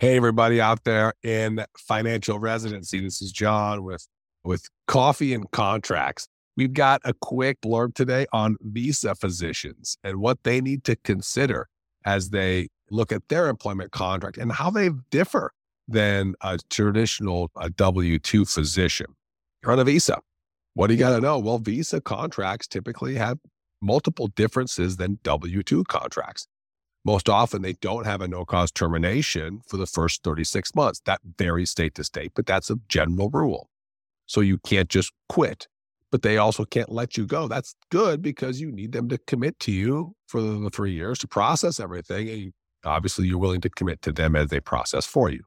Hey, everybody out there in financial residency. This is John with, with Coffee and Contracts. We've got a quick blurb today on visa physicians and what they need to consider as they look at their employment contract and how they differ than a traditional W 2 physician. You're on a visa. What do you got to know? Well, visa contracts typically have multiple differences than W 2 contracts. Most often, they don't have a no cause termination for the first 36 months. That varies state to state, but that's a general rule. So you can't just quit, but they also can't let you go. That's good because you need them to commit to you for the three years to process everything. And obviously, you're willing to commit to them as they process for you.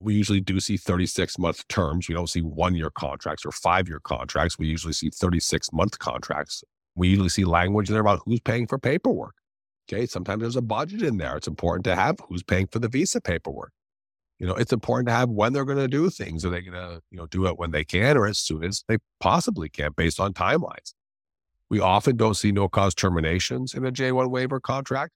We usually do see 36 month terms. We don't see one year contracts or five year contracts. We usually see 36 month contracts. We usually see language there about who's paying for paperwork. Okay. Sometimes there's a budget in there. It's important to have who's paying for the visa paperwork. You know, it's important to have when they're going to do things. Are they going to, you know, do it when they can or as soon as they possibly can based on timelines? We often don't see no cause terminations in a J1 waiver contract.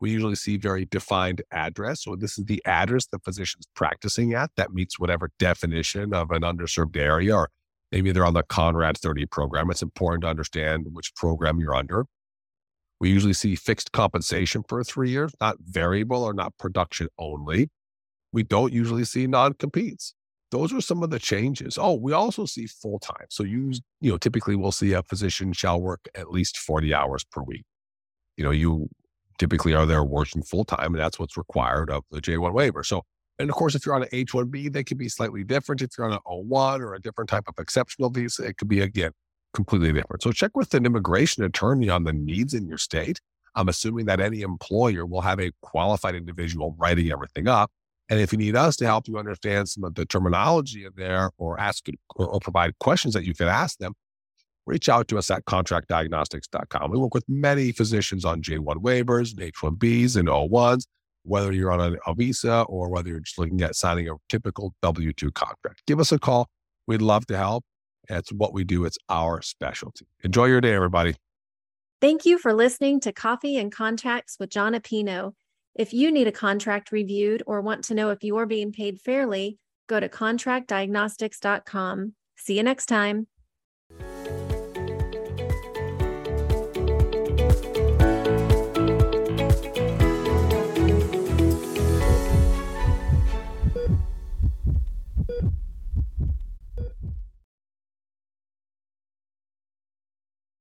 We usually see very defined address. So this is the address the physician's practicing at that meets whatever definition of an underserved area, or maybe they're on the Conrad 30 program. It's important to understand which program you're under. We usually see fixed compensation for three years, not variable or not production only. We don't usually see non competes. Those are some of the changes. Oh, we also see full time. So you, you know, typically we'll see a physician shall work at least 40 hours per week. You know, you typically are there working full time, and that's what's required of the J1 waiver. So, and of course, if you're on an H1B, they can be slightly different. If you're on an O1 or a different type of exceptional visa, it could be again completely different. So check with an immigration attorney on the needs in your state. I'm assuming that any employer will have a qualified individual writing everything up. And if you need us to help you understand some of the terminology in there or ask or, or provide questions that you can ask them, reach out to us at contractdiagnostics.com. We work with many physicians on J1 waivers and H1Bs and O1s, whether you're on a visa or whether you're just looking at signing a typical W 2 contract. Give us a call. We'd love to help. It's what we do, it's our specialty. Enjoy your day, everybody. Thank you for listening to Coffee and Contracts with Jon Appino. If you need a contract reviewed or want to know if you're being paid fairly, go to contractdiagnostics.com. See you next time.